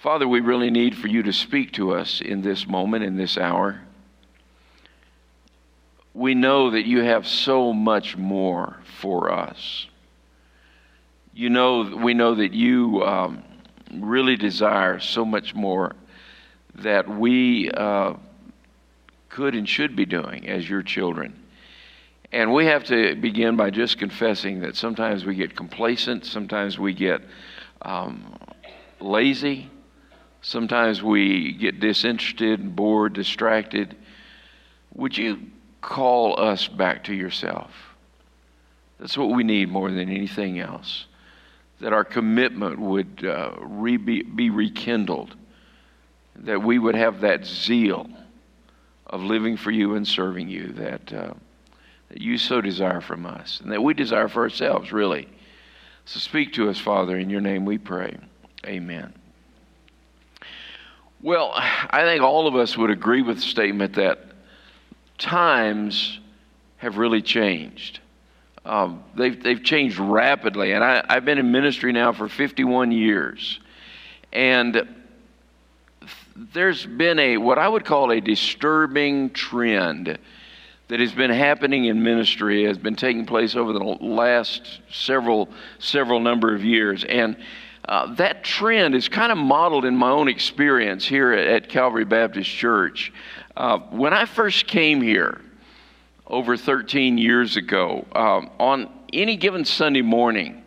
Father, we really need for you to speak to us in this moment, in this hour. We know that you have so much more for us. You know, we know that you um, really desire so much more that we uh, could and should be doing as your children. And we have to begin by just confessing that sometimes we get complacent, sometimes we get um, lazy, sometimes we get disinterested, bored, distracted. Would you call us back to yourself? That's what we need more than anything else. That our commitment would uh, re- be, rekindled, that we would have that zeal of living for you and serving you that. Uh, that you so desire from us and that we desire for ourselves, really. So speak to us, Father, in your name we pray. Amen. Well, I think all of us would agree with the statement that times have really changed. Um, they've, they've changed rapidly. And I, I've been in ministry now for 51 years. And there's been a, what I would call a disturbing trend that has been happening in ministry has been taking place over the last several several number of years and uh, that trend is kind of modeled in my own experience here at, at Calvary Baptist Church. Uh, when I first came here over 13 years ago, um, on any given Sunday morning,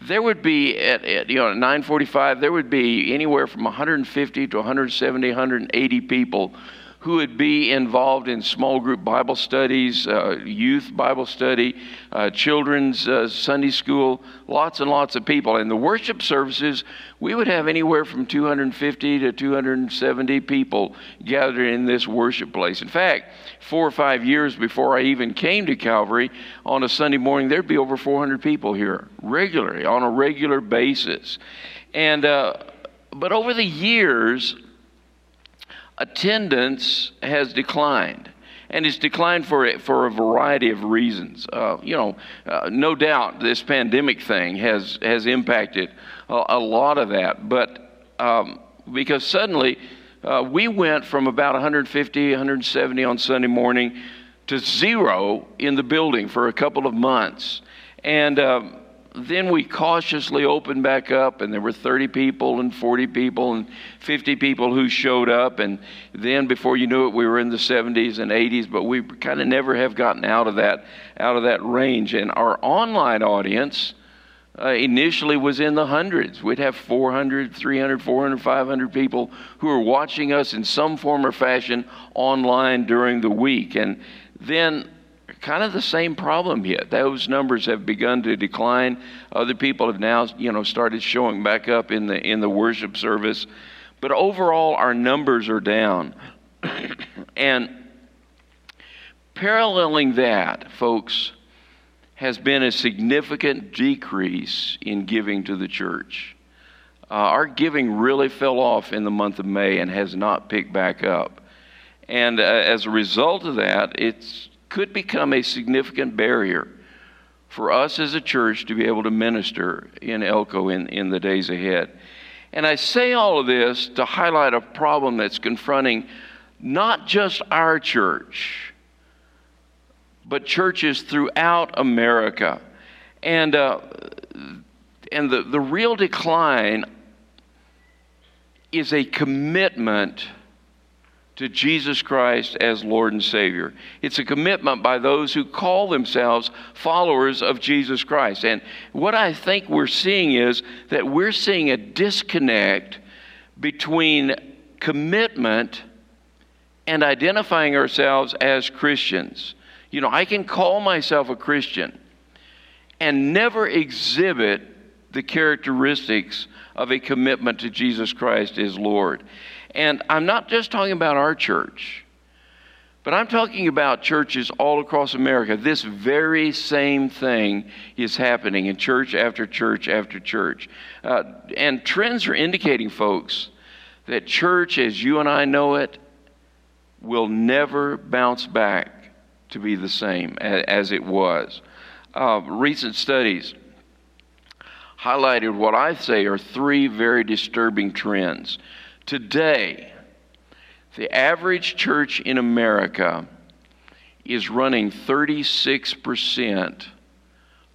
there would be at, at you know at 9:45 there would be anywhere from 150 to 170, 180 people who would be involved in small group Bible studies, uh, youth Bible study, uh, children's uh, Sunday school, lots and lots of people. And the worship services, we would have anywhere from 250 to 270 people gathered in this worship place. In fact, four or five years before I even came to Calvary, on a Sunday morning, there'd be over 400 people here regularly, on a regular basis. And, uh, but over the years, attendance has declined. And it's declined for, for a variety of reasons. Uh, you know, uh, no doubt this pandemic thing has, has impacted a, a lot of that. But um, because suddenly uh, we went from about 150, 170 on Sunday morning to zero in the building for a couple of months. And um, then we cautiously opened back up, and there were 30 people and 40 people and 50 people who showed up. And then, before you knew it, we were in the 70s and 80s, but we kind of never have gotten out of that out of that range. And our online audience uh, initially was in the hundreds. We'd have 400, 300, 400, 500 people who were watching us in some form or fashion online during the week. And then kind of the same problem yet. Those numbers have begun to decline. Other people have now, you know, started showing back up in the in the worship service. But overall our numbers are down. and paralleling that, folks, has been a significant decrease in giving to the church. Uh, our giving really fell off in the month of May and has not picked back up. And uh, as a result of that, it's could become a significant barrier for us as a church to be able to minister in Elko in, in the days ahead. And I say all of this to highlight a problem that's confronting not just our church, but churches throughout America. And, uh, and the, the real decline is a commitment to Jesus Christ as Lord and Savior. It's a commitment by those who call themselves followers of Jesus Christ. And what I think we're seeing is that we're seeing a disconnect between commitment and identifying ourselves as Christians. You know, I can call myself a Christian and never exhibit the characteristics of a commitment to Jesus Christ as Lord. And I'm not just talking about our church, but I'm talking about churches all across America. This very same thing is happening in church after church after church. Uh, and trends are indicating, folks, that church as you and I know it will never bounce back to be the same as, it was. Uh, recent studies highlighted what I say are three very disturbing trends. Today, the average church in America is running 36%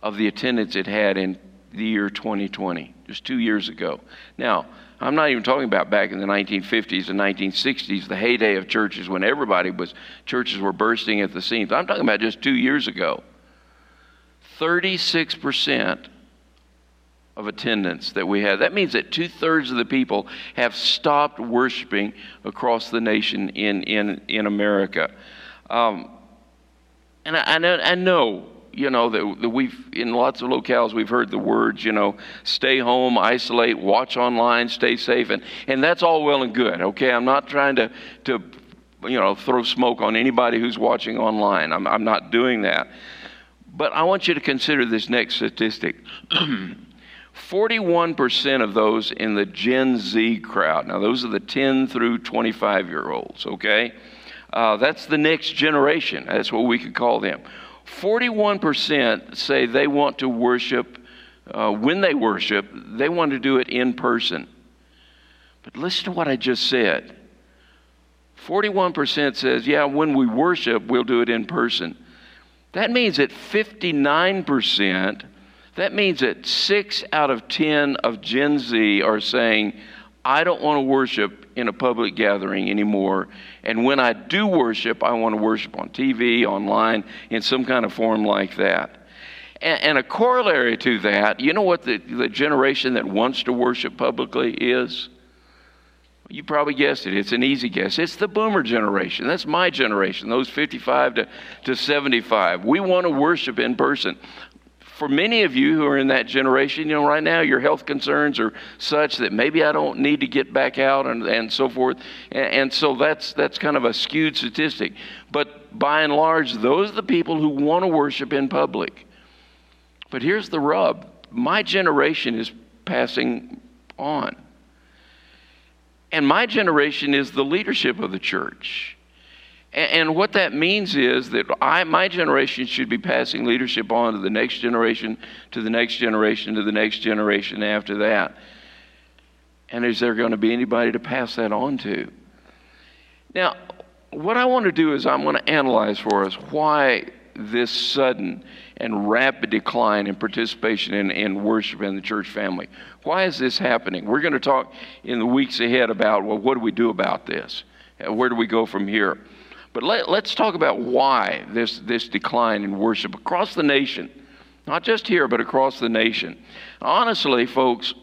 of the attendance it had in the year 2020, just two years ago. Now, I'm not even talking about back in the 1950s and 1960s, the heyday of churches when everybody was, churches were bursting at the seams. I'm talking about just two years ago. 36% of attendance that we have. That means that two thirds of the people have stopped worshiping across the nation in, in, in America. Um, and I, I, know, I know you know, that, that we've, in lots of locales, we've heard the words, you know, stay home, isolate, watch online, stay safe. And, and that's all well and good, okay? I'm not trying to, to you know, throw smoke on anybody who's watching online. I'm, I'm not doing that. But I want you to consider this next statistic. 41% of those in the Gen Z crowd, now those are the 10 through 25 year olds, okay? Uh, that's the next generation. That's what we could call them. 41% say they want to worship, uh, when they worship, they want to do it in person. But listen to what I just said. 41% says, yeah, when we worship, we'll do it in person. That means that 59%, that means that 6 out of 10 of Gen Z are saying, I don't want to worship in a public gathering anymore. And when I do worship, I want to worship on TV, online, in some kind of form like that. And, and a corollary to that, you know what the, the generation that wants to worship publicly is? You probably guessed it. It's an easy guess. It's the boomer generation. That's my generation, those 55 to, to 75. We want to worship in person for many of you who are in that generation, you know, right now your health concerns are such that maybe I don't need to get back out and, and so forth. And, and so that's, that's kind of a skewed statistic. But by and large, those are the people who want to worship in public. But here's the rub my generation is passing on. And my generation is the leadership of the church. And, what that means is that I, my generation should be passing leadership on to the next generation, to the next generation, to the next generation after that. And is there going to be anybody to pass that on to? Now, what I want to do is I'm going to analyze for us why this sudden and rapid decline in participation in, in worship in the church family. Why is this happening? We're going to talk in the weeks ahead about, well, what do we do about this? Where do we go from here? But let, us talk about why this, this decline in worship across the nation, not just here, but across the nation. Honestly, folks,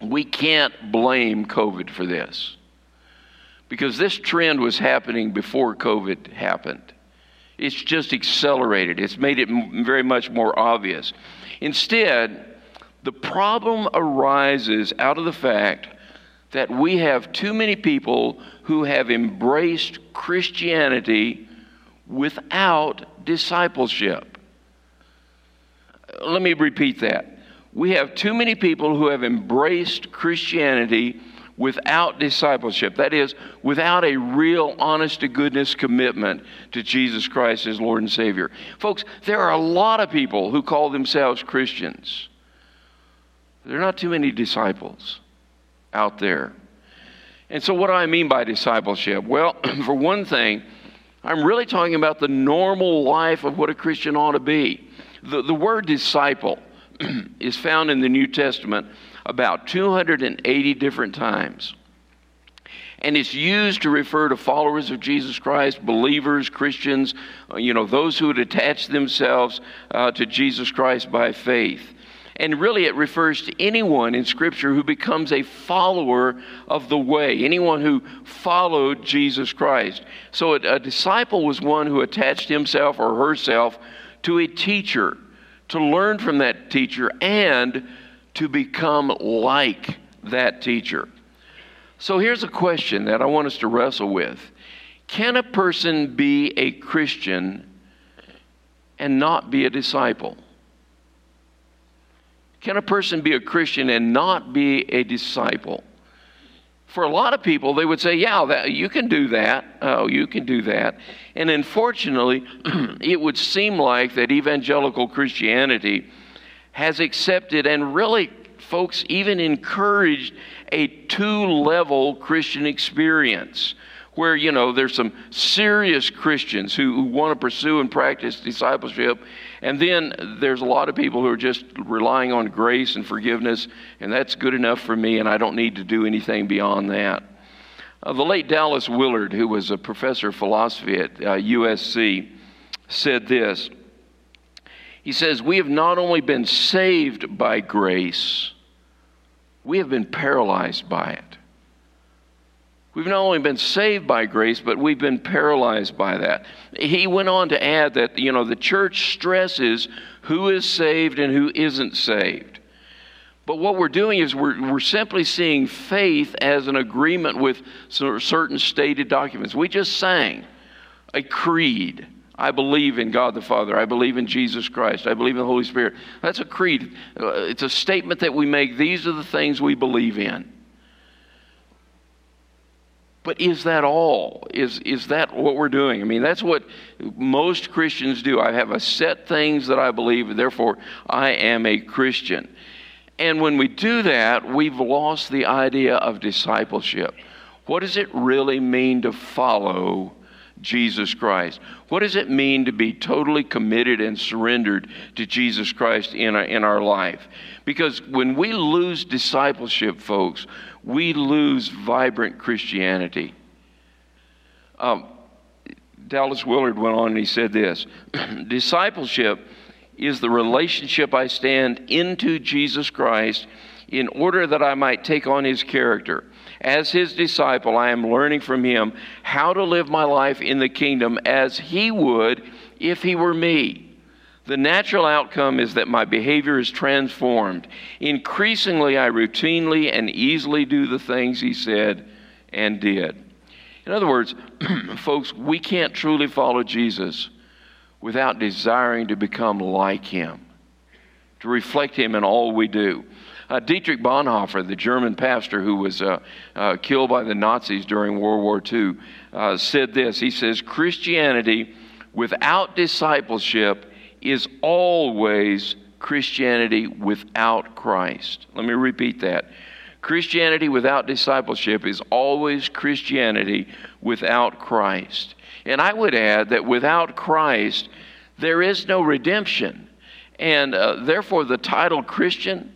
we can't blame COVID for this because this trend was happening before COVID happened. It's just accelerated, it's made it very much more obvious. Instead, the problem arises out of the fact that we have too many people who have embraced Christianity without discipleship. Let me repeat that. We have too many people who have embraced Christianity without discipleship. That is, without a real, honest to goodness commitment to Jesus Christ as Lord and Savior. Folks, there are a lot of people who call themselves Christians. There are not too many disciples out there. And so, what do I mean by discipleship? Well, for one thing, I'm really talking about the normal life of what a Christian ought to be. The, the word disciple is found in the New Testament about 280 different times. And it's used to refer to followers of Jesus Christ, believers, Christians, uh, you know, those who would attach themselves uh, to Jesus Christ by faith. And really, it refers to anyone in Scripture who becomes a follower of the way, anyone who followed Jesus Christ. So, a, a disciple was one who attached himself or herself to a teacher, to learn from that teacher, and to become like that teacher. So, here's a question that I want us to wrestle with Can a person be a Christian and not be a disciple? Can a person be a Christian and not be a disciple? For a lot of people, they would say, Yeah, that, you can do that. Oh, you can do that. And unfortunately, it would seem like that evangelical Christianity has accepted and really, folks, even encouraged a two level Christian experience where, you know, there's some serious Christians who, who want to pursue and practice discipleship. And then there's a lot of people who are just relying on grace and forgiveness, and that's good enough for me, and I don't need to do anything beyond that. Uh, the late Dallas Willard, who was a professor of philosophy at uh, USC, said this. He says, We have not only been saved by grace, we have been paralyzed by it. We've not only been saved by grace, but we've been paralyzed by that. He went on to add that, you know, the church stresses who is saved and who isn't saved. But what we're doing is we're, we're simply seeing faith as an agreement with certain stated documents. We just sang a creed. I believe in God the Father. I believe in Jesus Christ. I believe in the Holy Spirit. That's a creed. Uh, it's a statement that we make. These are the things we believe in. But is that all? Is, is that what we're doing? I mean, that's what most Christians do. I have a set things that I believe, and therefore I am a Christian. And when we do that, we've lost the idea of discipleship. What does it really mean to follow Jesus Christ? What does it mean to be totally committed and surrendered to Jesus Christ in our, in our life? Because when we lose discipleship, folks, we lose vibrant Christianity. Um, Dallas Willard went on and he said this Discipleship is the relationship I stand into Jesus Christ in order that I might take on his character. As his disciple, I am learning from him how to live my life in the kingdom as he would if he were me. The natural outcome is that my behavior is transformed. Increasingly, I routinely and easily do the things he said and did. In other words, folks, we can't truly follow Jesus without desiring to become like him, to reflect him in all we do. Uh, Dietrich Bonhoeffer, the German pastor who was uh, uh, killed by the Nazis during World War II, uh, said this. He says, Christianity without discipleship is always Christianity without Christ. Let me repeat that. Christianity without discipleship is always Christianity without Christ. And I would add that without Christ, there is no redemption. And uh, therefore, the title Christian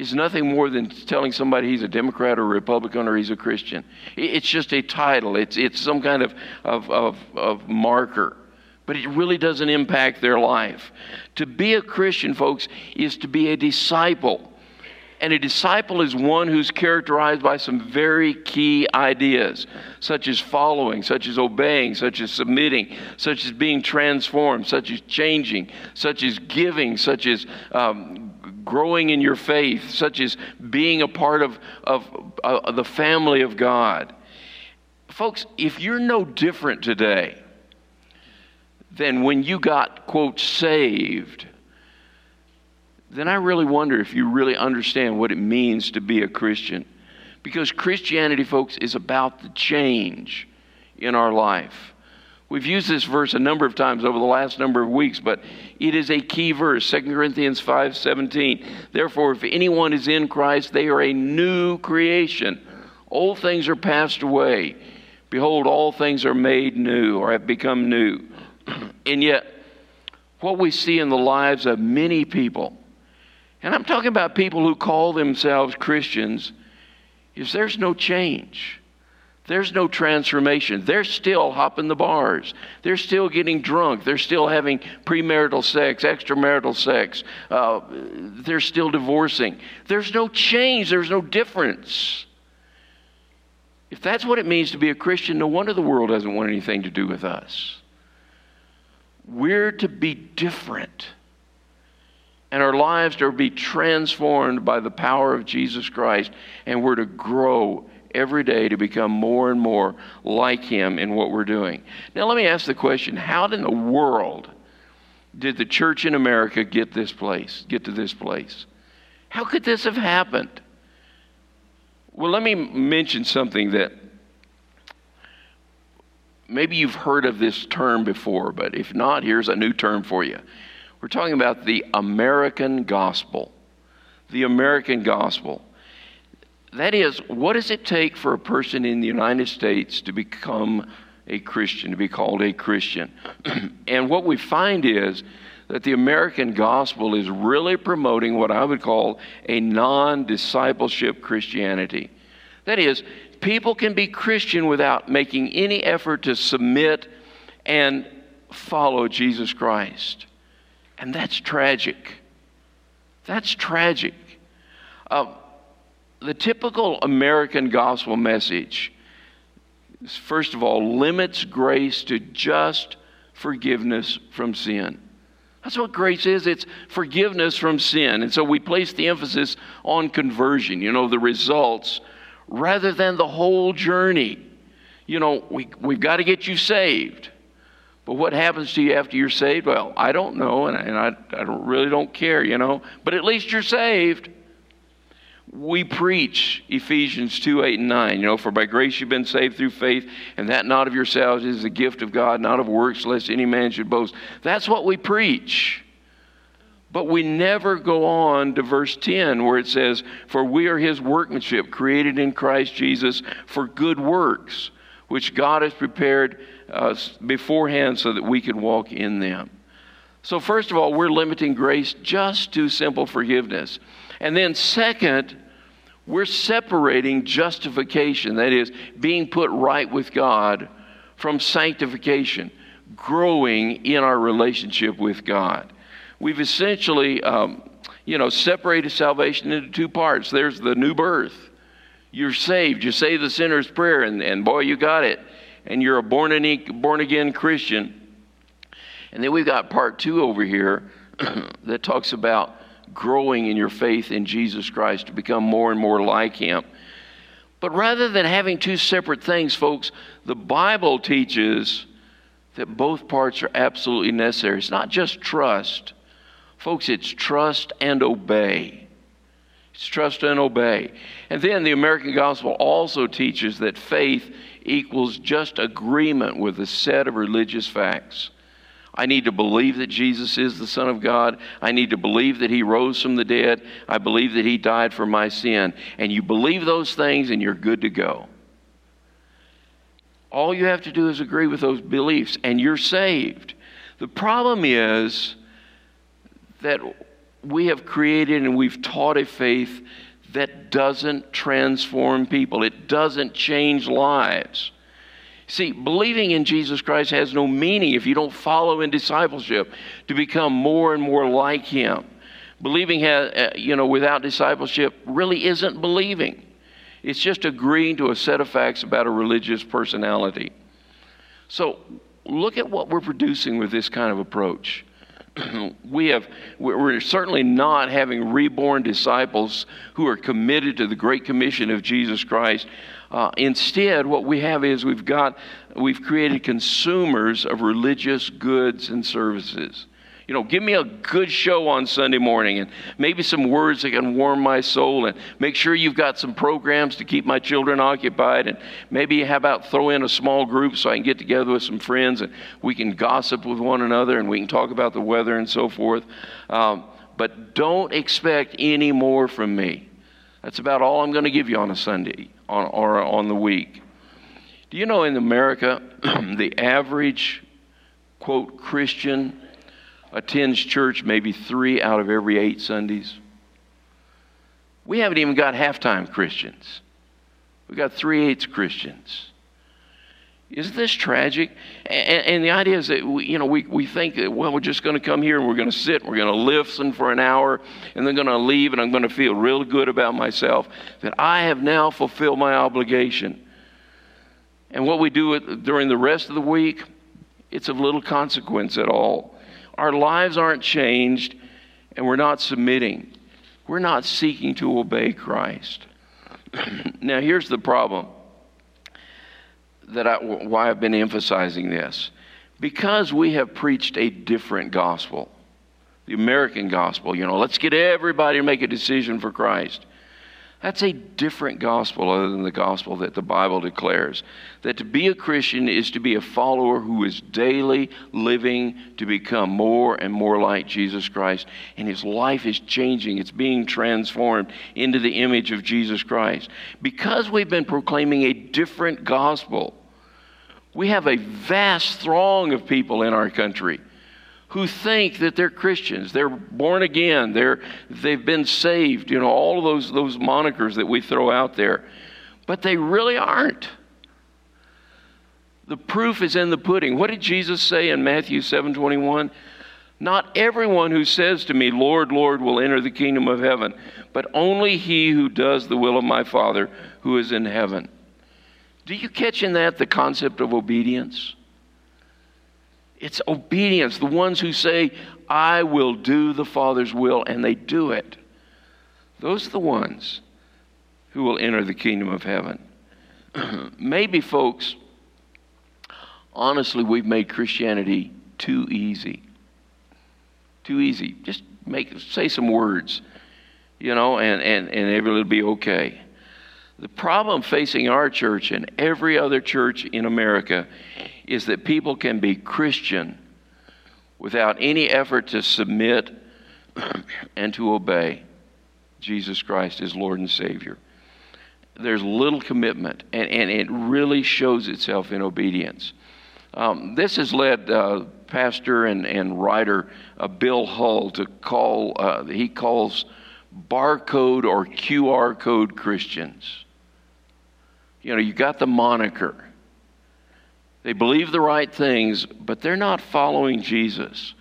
is nothing more than telling somebody he's a Democrat or a Republican or he's a Christian. It's just a title, it's, it's some kind of, of, of, of marker but it really doesn't impact their life. To be a Christian, folks, is to be a disciple. And a disciple is one who's characterized by some very key ideas, such as following, such as obeying, such as submitting, such as being transformed, such as changing, such as giving, such as um, growing in your faith, such as being a part of, of uh, the family of God. Folks, if you're no different today, than when you got, quote, saved, then I really wonder if you really understand what it means to be a Christian. Because Christianity, folks, is about the change in our life. We've used this verse a number of times over the last number of weeks, but it is a key verse, 2 Corinthians 5:17. Therefore, if anyone is in Christ, they are a new creation. Old things are passed away. Behold, all things are made new or have become new. And yet, what we see in the lives of many people, and I'm talking about people who call themselves Christians, is there's no change. There's no transformation. They're still hopping the bars. They're still getting drunk. They're still having premarital sex, extramarital sex. Uh, they're still divorcing. There's no change. There's no difference. If that's what it means to be a Christian, no wonder the world doesn't want anything to do with us. We're to be different. And our lives are to be transformed by the power of Jesus Christ. And we're to grow every day to become more and more like Him in what we're doing. Now, let me ask the question how in the world did the church in America get this place, get to this place? How could this have happened? Well, let me mention something that maybe you've heard of this term before, but if not, here's a new term for you. We're talking about the American gospel. The American gospel. That is, what does it take for a person in the United States to become a Christian, to be called a Christian? and what we find is that the American gospel is really promoting what I would call a non discipleship Christianity. That is, people can be Christian without making any effort to submit and follow Jesus Christ. And that's tragic. That's tragic. Uh, the typical American gospel message, first of all, limits grace to just forgiveness from sin. That's what grace is. It's forgiveness from sin. And so we place the emphasis on conversion, you know, the results, rather than the whole journey. You know, we, we've got to get you saved. But what happens to you after you're saved? Well, I don't know, and I, and I, I don't, really don't care, you know. But at least you're saved we preach Ephesians 2 8 and 9. You know, for by grace you've been saved through faith, and that not of yourselves is the gift of God, not of works, lest any man should boast. That's what we preach. But we never go on to verse 10 where it says, For we are his workmanship, created in Christ Jesus for good works, which God has prepared us beforehand so that we can walk in them. So, first of all, we're limiting grace just to simple forgiveness. And then, second, we're separating justification, that is, being put right with God, from sanctification, growing in our relationship with God. We've essentially, um, you know, separated salvation into two parts. There's the new birth. You're saved. You say the sinner's prayer, and, and boy, you got it. And you're a born, born again Christian. And then we've got part two over here that talks about growing in your faith in Jesus Christ to become more and more like Him. But rather than having two separate things, folks, the Bible teaches that both parts are absolutely necessary. It's not just trust, folks, it's trust and obey. It's trust and obey. And then the American gospel also teaches that faith equals just agreement with a set of religious facts. I need to believe that Jesus is the Son of God. I need to believe that He rose from the dead. I believe that He died for my sin. And you believe those things and you're good to go. All you have to do is agree with those beliefs and you're saved. The problem is that we have created and we've taught a faith that doesn't transform people, it doesn't change lives. See, believing in Jesus Christ has no meaning if you don't follow in discipleship to become more and more like Him. Believing, has, uh, you know, without discipleship really isn't believing. It's just agreeing to a set of facts about a religious personality. So, look at what we're producing with this kind of approach. we have we're certainly not having reborn disciples who are committed to the great commission of Jesus Christ uh, instead, what we have is we've got, we've created consumers of religious goods and services. You know, give me a good show on Sunday morning and maybe some words that can warm my soul and make sure you've got some programs to keep my children occupied and maybe how about throw in a small group so I can get together with some friends and we can gossip with one another and we can talk about the weather and so forth. Um, but don't expect any more from me. That's about all I'm going to give you on a Sunday on, or on the week. Do you know in America, the average, quote, Christian attends church maybe three out of every eight Sundays? We haven't even got halftime Christians. We've got three eighths Christians. Isn't this tragic? And, and, the idea is that we, you know we, we think that well we're just going to come here and we're going to sit and we're going to listen for an hour and then going to leave and I'm going to feel real good about myself that I have now fulfilled my obligation. And what we do during the rest of the week, it's of little consequence at all. Our lives aren't changed and we're not submitting. We're not seeking to obey Christ. now here's the problem that I, why I've been emphasizing this. Because we have preached a different gospel, the American gospel, you know, let's get everybody to make a decision for Christ. That's a different gospel other than the gospel that the Bible declares. That to be a Christian is to be a follower who is daily living to become more and more like Jesus Christ. And his life is changing, it's being transformed into the image of Jesus Christ. Because we've been proclaiming a different gospel, we have a vast throng of people in our country who think that they're Christians, they're born again, they're, they've been saved, you know, all of those, those monikers that we throw out there. But they really aren't. The proof is in the pudding. What did Jesus say in Matthew 7 21? Not everyone who says to me, Lord, Lord, will enter the kingdom of heaven, but only he who does the will of my Father who is in heaven. Do you catch in that the concept of obedience? It's obedience. The ones who say, I will do the Father's will, and they do it. Those are the ones who will enter the kingdom of heaven. Maybe, folks, honestly, we've made Christianity too easy. Too easy. Just make say some words, you know, and, and, and everything will be okay. The problem facing our church and every other church in America is that people can be Christian without any effort to submit and to obey Jesus Christ as Lord and Savior. There's little commitment, and, and it really shows itself in obedience. Um, this has led uh, pastor and, and writer uh, Bill Hull to call, uh, he calls barcode or QR code Christians. You know, you got the moniker they believe the right things, but they're not following Jesus.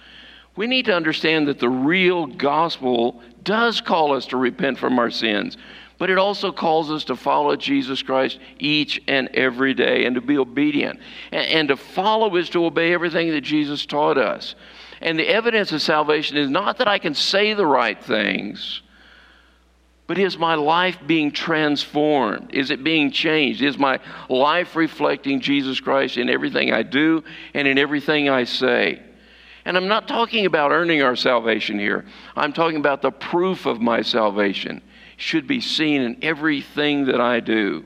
We need to understand that the real gospel does call us to repent from our sins, but it also calls us to follow Jesus Christ each and every day and to be obedient. And, and to follow is to obey everything that Jesus taught us. And the evidence of salvation is not that I can say the right things but is my life being transformed? Is it being changed? Is my life reflecting Jesus Christ in everything I do and in everything I say? And I'm not talking about earning our salvation here. I'm talking about the proof of my salvation should be seen in everything that I do.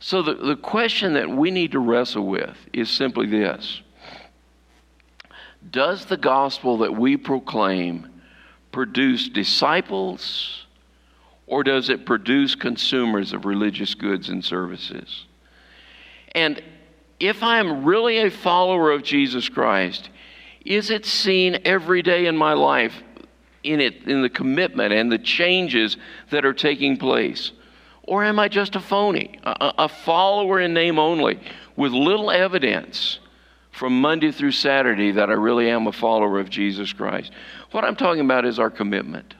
So the, the question that we need to wrestle with is simply this. Does the gospel that we proclaim produce disciples or does it produce consumers of religious goods and services? And if I am really a follower of Jesus Christ, is it seen every day in my life in it in the commitment and the changes that are taking place? Or am I just a phony, a, a follower in name only, with little evidence from Monday through Saturday that I really am a follower of Jesus Christ? What I'm talking about is our commitment.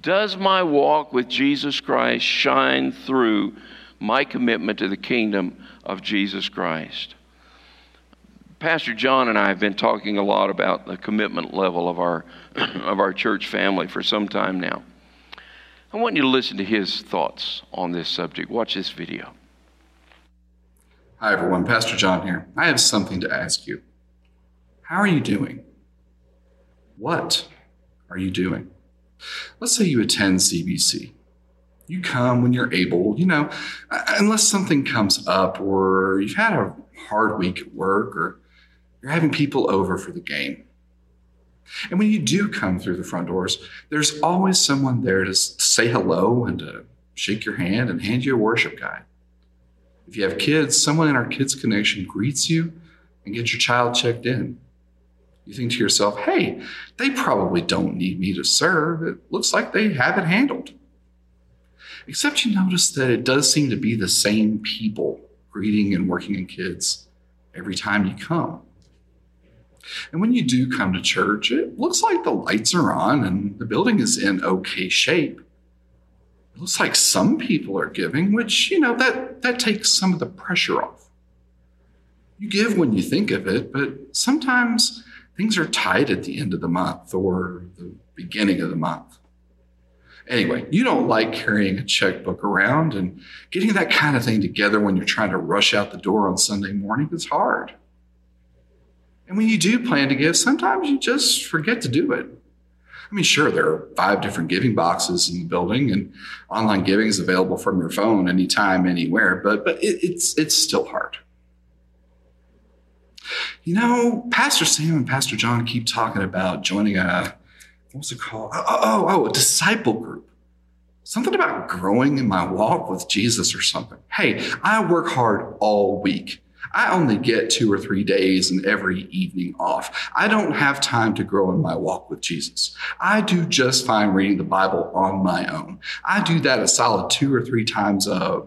Does my walk with Jesus Christ shine through my commitment to the kingdom of Jesus Christ? Pastor John and I have been talking a lot about the commitment level of our, of our church family for some time now. I want you to listen to his thoughts on this subject. Watch this video. Hi, everyone. Pastor John here. I have something to ask you. How are you doing? What are you doing? Let's say you attend CBC. You come when you're able, you know, unless something comes up or you've had a hard week at work or you're having people over for the game. And when you do come through the front doors, there's always someone there to say hello and to shake your hand and hand you a worship guide. If you have kids, someone in our Kids Connection greets you and gets your child checked in. You think to yourself, hey, they probably don't need me to serve. It looks like they have it handled. Except you notice that it does seem to be the same people greeting and working in kids every time you come. And when you do come to church, it looks like the lights are on and the building is in okay shape. It looks like some people are giving, which, you know, that, that takes some of the pressure off. You give when you think of it, but sometimes things are tight at the end of the month or the beginning of the month. Anyway, you don't like carrying a checkbook around and getting that kind of thing together when you're trying to rush out the door on Sunday morning is hard. And when you do plan to give, sometimes you just forget to do it. I mean, sure, there are five different giving boxes in the building, and online giving is available from your phone anytime, anywhere. But but it, it's it's still hard. You know, Pastor Sam and Pastor John keep talking about joining a what's it called? Oh, oh, oh, oh, a disciple group. Something about growing in my walk with Jesus or something. Hey, I work hard all week. I only get two or three days and every evening off. I don't have time to grow in my walk with Jesus. I do just fine reading the Bible on my own. I do that a solid two or three times a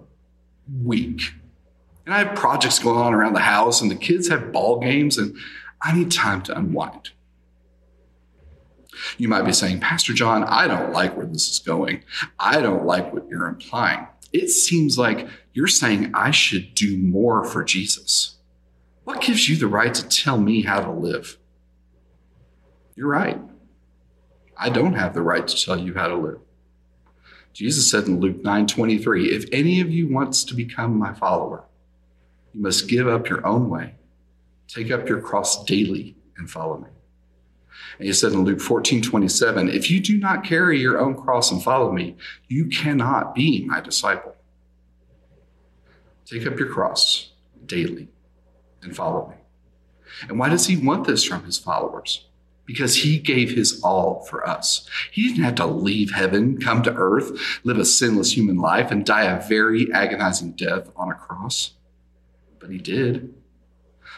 week. And I have projects going on around the house, and the kids have ball games, and I need time to unwind. You might be saying, Pastor John, I don't like where this is going. I don't like what you're implying it seems like you're saying I should do more for Jesus. What gives you the right to tell me how to live? You're right. I don't have the right to tell you how to live. Jesus said in Luke 9:23, "If any of you wants to become my follower, you must give up your own way, take up your cross daily and follow me." And he said in Luke 14, 27, if you do not carry your own cross and follow me, you cannot be my disciple. Take up your cross daily and follow me. And why does he want this from his followers? Because he gave his all for us. He didn't have to leave heaven, come to earth, live a sinless human life, and die a very agonizing death on a cross. But he did.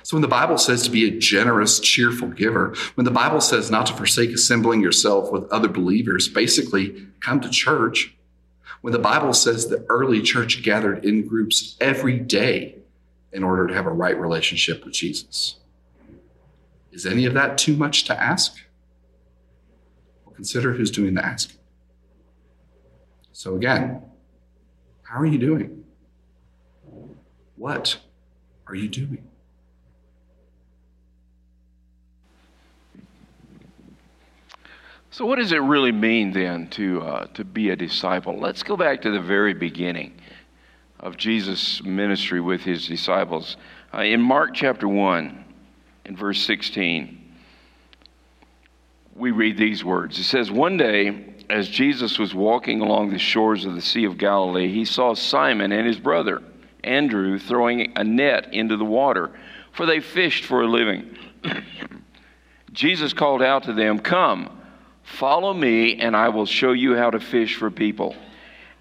So when the Bible says to be a generous, cheerful giver, when the Bible says not to forsake assembling yourself with other believers, basically come to church, when the Bible says the early church gathered in groups every day in order to have a right relationship with Jesus. Is any of that too much to ask? Well, consider who's doing the asking. So, again, how are you doing? What are you doing? So, what does it really mean then to, uh, to be a disciple? Let's go back to the very beginning of Jesus' ministry with his disciples. Uh, in Mark chapter 1, in verse 16, we read these words. It says, One day, as Jesus was walking along the shores of the Sea of Galilee, he saw Simon and his brother, Andrew, throwing a net into the water, for they fished for a living. Jesus called out to them, Come Follow me, and I will show you how to fish for people.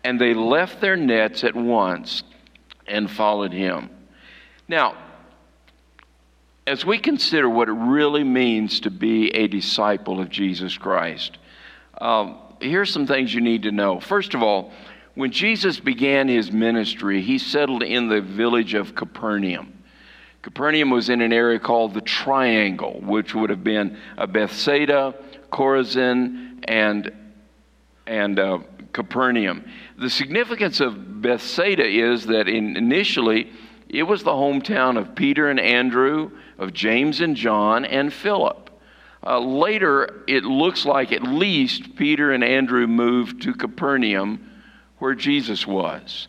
And they left their nets at once and followed him. Now, as we consider what it really means to be a disciple of Jesus Christ, um, here's some things you need to know. First of all, when Jesus began his ministry, he settled in the village of Capernaum. Capernaum was in an area called the Triangle, which would have been Bethsaida, Chorazin, and, and uh, Capernaum. The significance of Bethsaida is that in, initially it was the hometown of Peter and Andrew, of James and John, and Philip. Uh, later, it looks like at least Peter and Andrew moved to Capernaum, where Jesus was.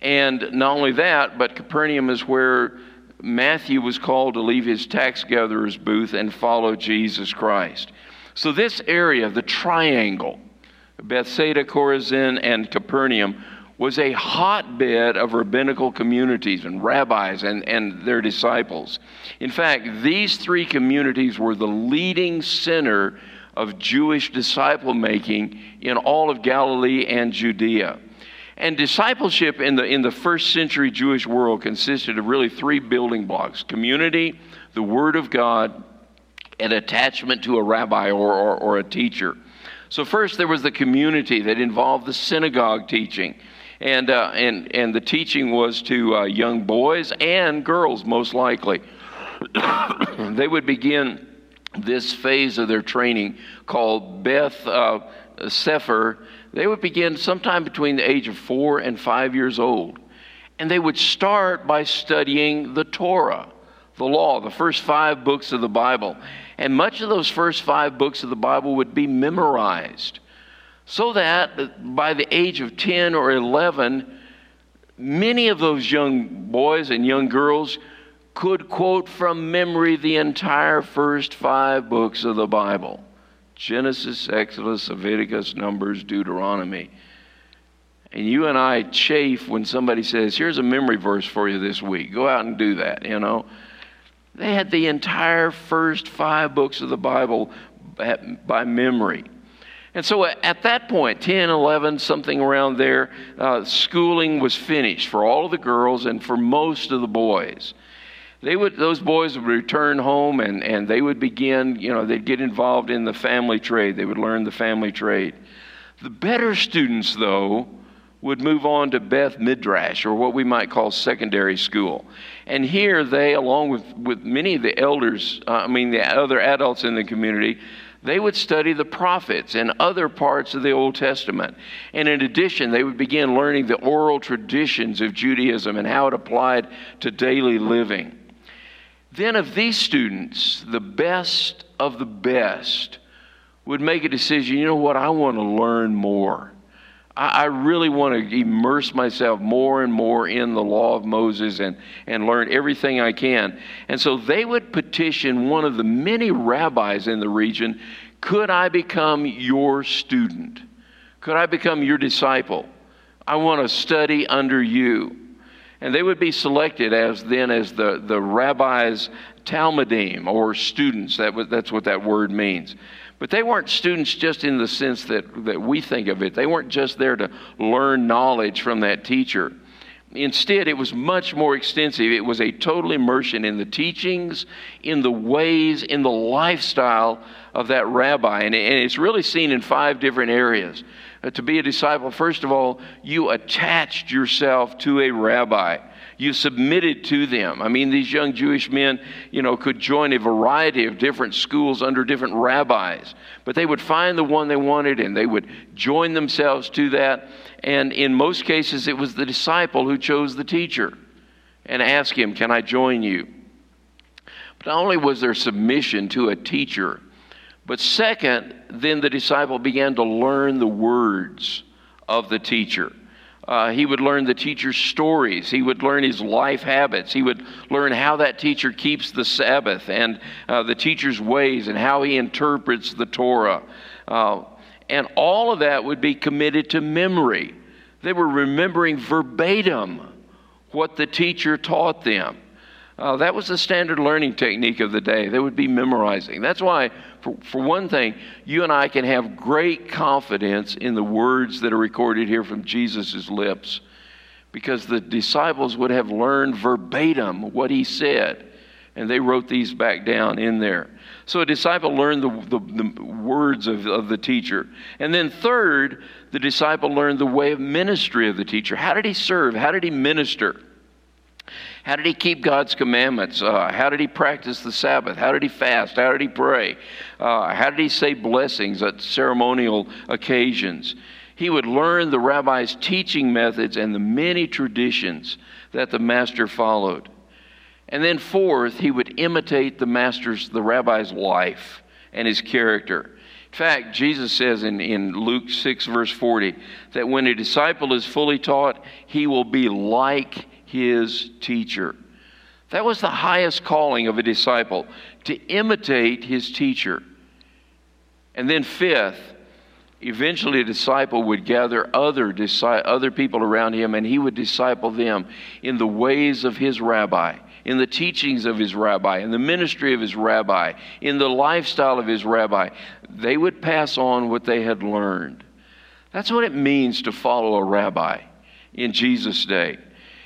And not only that, but Capernaum is where Matthew was called to leave his tax gatherer's booth and follow Jesus Christ. So, this area, the triangle, Bethsaida, Chorazin, and Capernaum, was a hotbed of rabbinical communities and rabbis and, and their disciples. In fact, these three communities were the leading center of Jewish disciple making in all of Galilee and Judea. And discipleship in the, in the first century Jewish world consisted of really three building blocks community, the Word of God, an attachment to a rabbi or, or, or a teacher. So, first, there was the community that involved the synagogue teaching. And, uh, and, and the teaching was to uh, young boys and girls, most likely. they would begin this phase of their training called Beth uh, Sefer. They would begin sometime between the age of four and five years old. And they would start by studying the Torah, the law, the first five books of the Bible. And much of those first five books of the Bible would be memorized. So that by the age of 10 or 11, many of those young boys and young girls could quote from memory the entire first five books of the Bible Genesis, Exodus, Leviticus, Numbers, Deuteronomy. And you and I chafe when somebody says, Here's a memory verse for you this week. Go out and do that, you know. They had the entire first five books of the Bible by memory. And so at that point, 10, 11, something around there, uh, schooling was finished for all of the girls and for most of the boys. They would, those boys would return home and, and they would begin, you know, they'd get involved in the family trade. They would learn the family trade. The better students, though, would move on to Beth Midrash, or what we might call secondary school. And here they, along with, with many of the elders, uh, I mean, the other adults in the community, they would study the prophets and other parts of the Old Testament. And in addition, they would begin learning the oral traditions of Judaism and how it applied to daily living. Then, of these students, the best of the best would make a decision you know what, I want to learn more. I, really want to immerse myself more and more in the law of Moses and, and learn everything I can. And so they would petition one of the many rabbis in the region Could I become your student? Could I become your disciple? I want to study under you. And they would be selected as then as the, the rabbi's talmidim or students. That was, that's what that word means. But they weren't students just in the sense that, that we think of it. They weren't just there to learn knowledge from that teacher. Instead, it was much more extensive. It was a total immersion in the teachings, in the ways, in the lifestyle of that rabbi. And, it's really seen in five different areas. Uh, to be a disciple, first of all, you attached yourself to a rabbi you submitted to them. I mean, these young Jewish men, you know, could join a variety of different schools under different rabbis, but they would find the one they wanted and they would join themselves to that. And in most cases, it was the disciple who chose the teacher and asked him, Can I join you? But not only was there submission to a teacher, but second, then the disciple began to learn the words of the teacher. Uh, he would learn the teacher's stories. He would learn his life habits. He would learn how that teacher keeps the Sabbath and uh, the teacher's ways and how he interprets the Torah. Uh, and all of that would be committed to memory. They were remembering verbatim what the teacher taught them. Uh, that was the standard learning technique of the day. They would be memorizing. That's why, for, for one thing, you and I can have great confidence in the words that are recorded here from Jesus' lips because the disciples would have learned verbatim what he said, and they wrote these back down in there. So a disciple learned the, the, the words of, of the teacher. And then, third, the disciple learned the way of ministry of the teacher. How did he serve? How did he minister? How did he keep God's commandments? Uh, how did he practice the Sabbath? How did he fast? How did he pray? Uh, how did he say blessings at ceremonial occasions? He would learn the rabbi's teaching methods and the many traditions that the master followed. And then, fourth, he would imitate the master's, the rabbi's life and his character. In fact, Jesus says in, in Luke 6, verse 40, that when a disciple is fully taught, he will be like his teacher. That was the highest calling of a disciple, to imitate his teacher. And then, fifth, eventually a disciple would gather other, other people around him and he would disciple them in the ways of his rabbi, in the teachings of his rabbi, in the ministry of his rabbi, in the lifestyle of his rabbi. They would pass on what they had learned. That's what it means to follow a rabbi in Jesus' day.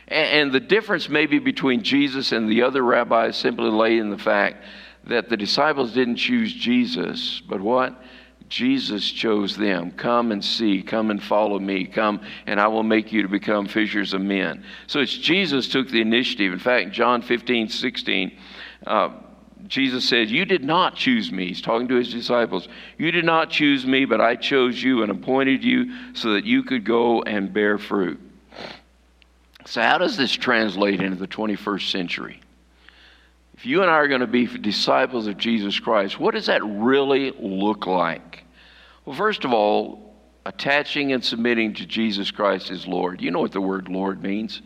And the difference, maybe, between Jesus and the other rabbis simply lay in the fact that the disciples didn't choose Jesus, but what? Jesus chose them. Come and see. Come and follow me. Come and I will make you to become fishers of men. So it's Jesus took the initiative. In fact, John 15, 16, uh, Jesus says, You did not choose me. He's talking to his disciples. You did not choose me, but I chose you and appointed you so that you could go and bear fruit. So, how does this translate into the 21st century? If you and I are going to be disciples of Jesus Christ, what does that really look like? Well, first of all, attaching and submitting to Jesus Christ as Lord. You know what the word Lord means?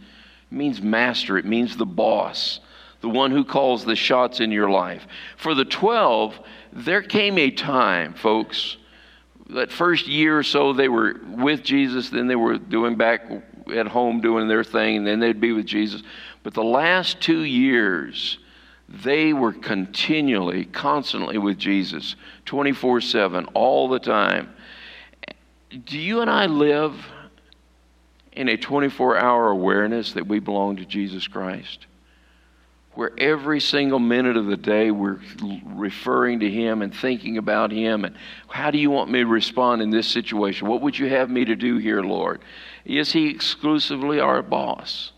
It means master, it means the boss, the one who calls the shots in your life. For the 12, there came a time, folks, that first year or so they were with Jesus, then they were doing back at home doing their thing, and then they'd be with Jesus. But the last two years, they were continually, constantly with Jesus, 24 7, all the time. Do you and I live in a 24 hour awareness that we belong to Jesus Christ? Where every single minute of the day we're referring to Him and thinking about Him and how do you want me to respond in this situation? What would you have me to do here, Lord? Is He exclusively our boss,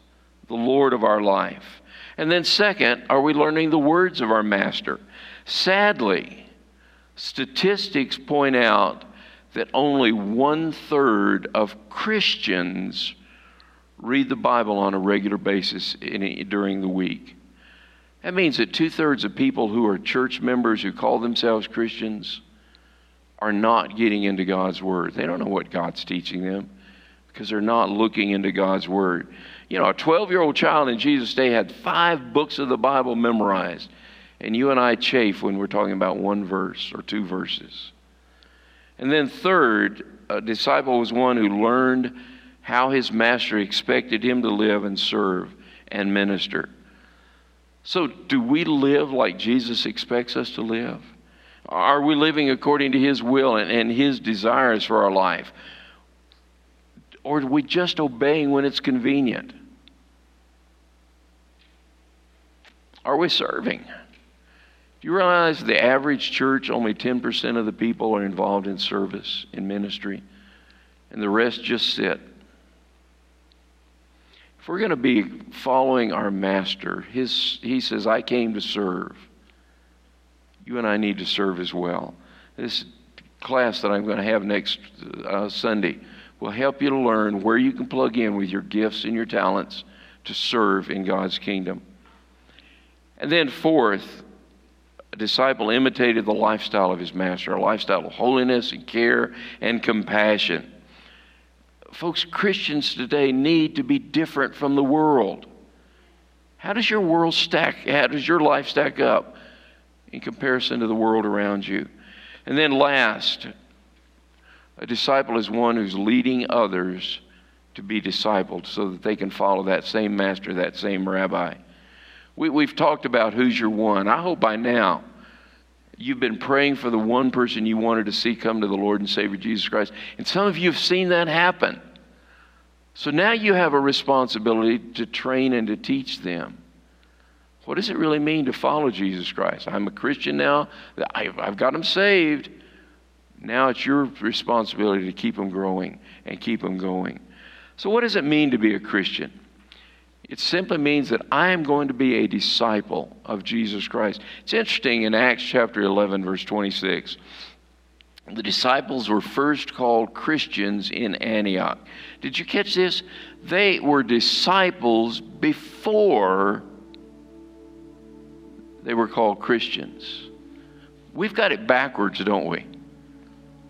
the Lord of our life? And then, second, are we learning the words of our Master? Sadly, statistics point out that only one third of Christians read the Bible on a regular basis in, during the week. That means that two thirds of people who are church members who call themselves Christians are not getting into God's Word. They don't know what God's teaching them because they're not looking into God's Word. You know, a 12 year old child in Jesus' day had five books of the Bible memorized. And you and I chafe when we're talking about one verse or two verses. And then, third, a disciple was one who learned how his master expected him to live and serve and minister. So, do we live like Jesus expects us to live? Are we living according to his will and, and his desires for our life? Or are we just obeying when it's convenient? Are we serving? Do you realize the average church, only 10% of the people are involved in service, in ministry, and the rest just sit? If we're going to be following our master, his, he says, I came to serve. You and I need to serve as well. This class that I'm going to have next uh, Sunday will help you to learn where you can plug in with your gifts and your talents to serve in God's kingdom. And then, fourth, a disciple imitated the lifestyle of his master, a lifestyle of holiness and care and compassion. Folks, Christians today need to be different from the world. How does your world stack? How does your life stack up in comparison to the world around you? And then, last, a disciple is one who's leading others to be discipled so that they can follow that same master, that same rabbi. We, have talked about who's your one. I hope by now you've been praying for the one person you wanted to see come to the Lord and Savior Jesus Christ. And some of you have seen that happen. So now you have a responsibility to train and to teach them. What does it really mean to follow Jesus Christ? I'm a Christian now. I've, got them saved. Now it's your responsibility to keep them growing and keep them going. So, what does it mean to be a Christian? It simply means that I am going to be a disciple of Jesus Christ. It's interesting in Acts chapter 11, verse 26. The disciples were first called Christians in Antioch. Did you catch this? They were disciples before they were called Christians. We've got it backwards, don't we?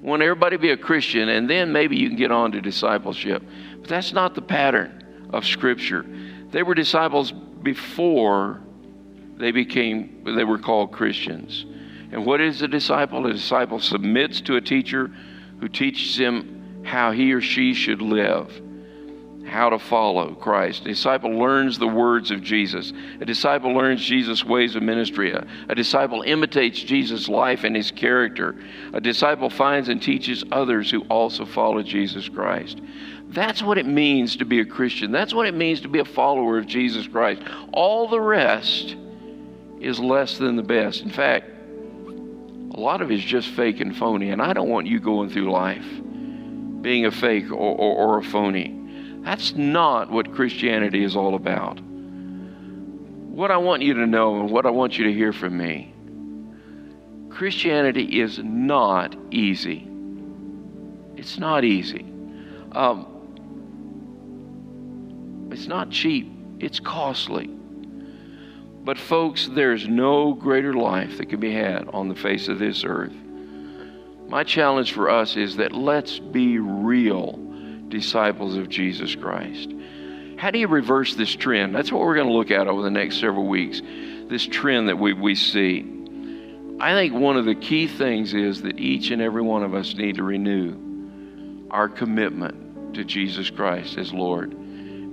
Want everybody to be a Christian, and then maybe you can get on to discipleship. But that's not the pattern of Scripture. They were disciples before they became, they were called Christians. And what is a disciple? A disciple submits to a teacher who teaches him how he or she should live, how to follow Christ. A disciple learns the words of Jesus. A disciple learns Jesus' ways of ministry. A, a disciple imitates Jesus' life and his character. A disciple finds and teaches others who also follow Jesus Christ. That's what it means to be a Christian. That's what it means to be a follower of Jesus Christ. All the rest is less than the best. In fact, a lot of it is just fake and phony, and I don't want you going through life being a fake or, or, or a phony. That's not what Christianity is all about. What I want you to know and what I want you to hear from me Christianity is not easy. It's not easy. Um, it's not cheap, it's costly. But, folks, there's no greater life that can be had on the face of this earth. My challenge for us is that let's be real disciples of Jesus Christ. how do you reverse this trend? That's what we're going to look at over the next several weeks. This trend that we, we see. I think one of the key things is that each and every one of us need to renew our commitment to Jesus Christ as Lord,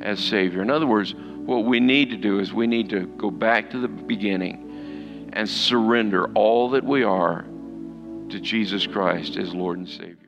as Savior. In other words, what we need to do is we need to go back to the beginning and surrender all that we are to Jesus Christ as Lord and Savior.